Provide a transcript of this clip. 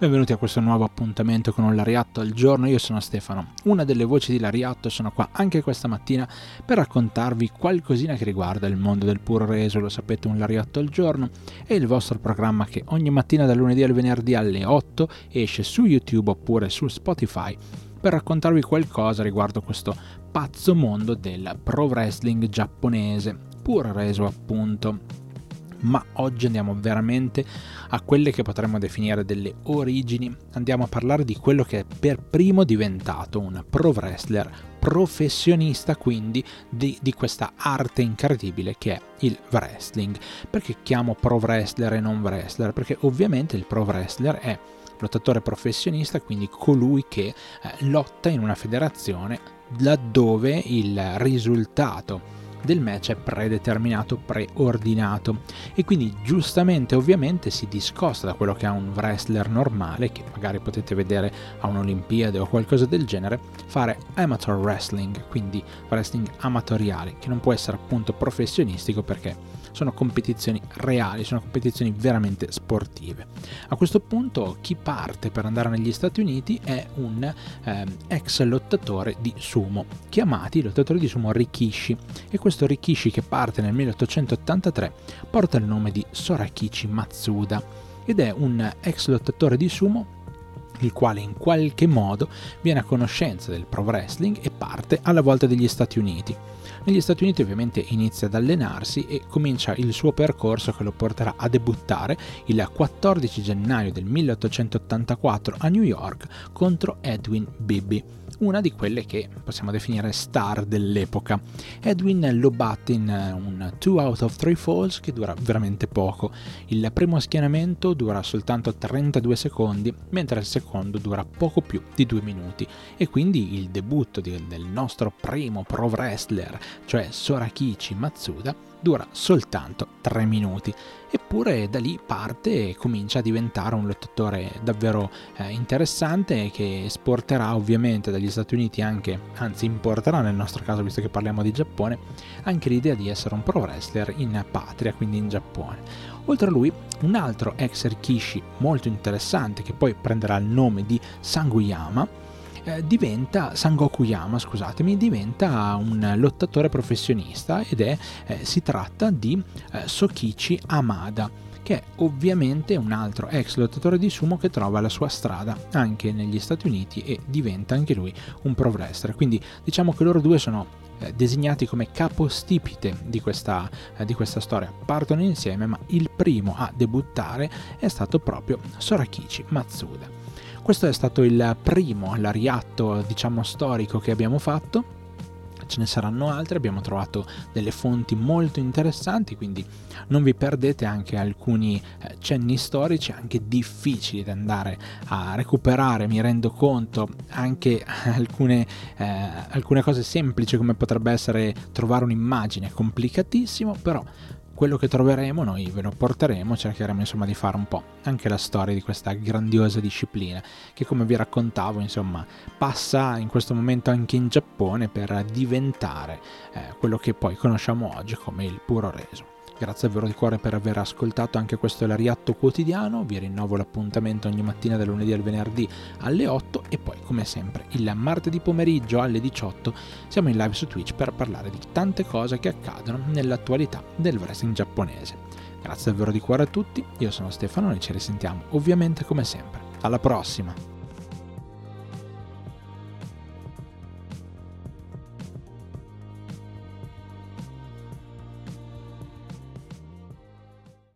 Benvenuti a questo nuovo appuntamento con un Lariatto al giorno, io sono Stefano, una delle voci di Lariatto e sono qua anche questa mattina per raccontarvi qualcosina che riguarda il mondo del puro reso, lo sapete un Lariatto al giorno è il vostro programma che ogni mattina dal lunedì al venerdì alle 8 esce su YouTube oppure su Spotify per raccontarvi qualcosa riguardo questo pazzo mondo del pro wrestling giapponese, puro reso appunto ma oggi andiamo veramente a quelle che potremmo definire delle origini, andiamo a parlare di quello che è per primo diventato un pro wrestler professionista quindi di, di, questa arte incredibile che è il wrestling. Perché chiamo pro wrestler e non wrestler? Perché ovviamente il pro wrestler è lottatore professionista, quindi colui che eh, lotta in una federazione laddove il risultato del match è predeterminato, preordinato e quindi giustamente ovviamente si discosta da quello che ha un wrestler normale che magari potete vedere a un'Olimpiade o qualcosa del genere fare amateur wrestling, quindi wrestling amatoriale che non può essere appunto professionistico perché sono competizioni reali, sono competizioni veramente sportive. A questo punto chi parte per andare negli Stati Uniti è un eh, ex lottatore di sumo, chiamati lottatori di sumo Rikishi e questo Rikishi che parte nel 1883 porta il nome di Sorakichi Matsuda ed è un ex lottatore di sumo il quale in qualche modo viene a conoscenza del pro wrestling e parte alla volta degli Stati Uniti. Negli Stati Uniti ovviamente inizia ad allenarsi e comincia il suo percorso che lo porterà a debuttare il 14 gennaio del 1884 a New York contro Edwin Bibby una di quelle che possiamo definire star dell'epoca. Edwin lo batte in eh, un 2 out of 3 falls che dura veramente poco. Il primo schienamento dura soltanto 32 secondi, mentre il secondo dura poco più di 2 minuti. E quindi il debutto del nostro primo pro wrestler, cioè Sorakichi Matsuda, dura soltanto 3 minuti. Eppure da lì parte e comincia a diventare un lottatore davvero eh, interessante che esporterà ovviamente dagli Stati Uniti anche, anzi importerà nel nostro caso visto che parliamo di Giappone, anche l'idea di essere un pro wrestler in patria, quindi in Giappone. Oltre a lui, un altro ex Rikishi molto interessante che poi prenderà il nome di Sanguyama, eh, diventa Sangoku scusatemi, diventa un lottatore professionista ed è eh, si tratta di eh, Sokichi Amada che è ovviamente un altro ex lottatore di sumo che trova la sua strada anche negli Stati Uniti e diventa anche lui un pro wrestler. Quindi diciamo che loro due sono eh, designati come capostipite di questa, eh, di questa storia. Partono insieme, ma il primo a debuttare è stato proprio Sorakichi Matsuda. Questo è stato il primo lariatto, diciamo, storico che abbiamo fatto. Ce ne saranno altre, abbiamo trovato delle fonti molto interessanti, quindi non vi perdete anche alcuni eh, cenni storici, anche difficili da andare a recuperare, mi rendo conto, anche alcune, eh, alcune cose semplici come potrebbe essere trovare un'immagine, complicatissimo, però quello che troveremo noi ve lo porteremo, cercheremo insomma di fare un po' anche la storia di questa grandiosa disciplina che come vi raccontavo insomma passa in questo momento anche in Giappone per diventare eh, quello che poi conosciamo oggi come il puro reso. Grazie davvero di cuore per aver ascoltato anche questo Lariatto quotidiano, vi rinnovo l'appuntamento ogni mattina dal lunedì al venerdì alle 8 e come sempre il martedì pomeriggio alle 18 siamo in live su Twitch per parlare di tante cose che accadono nell'attualità del wrestling giapponese. Grazie davvero di cuore a tutti, io sono Stefano e ci risentiamo ovviamente come sempre. Alla prossima!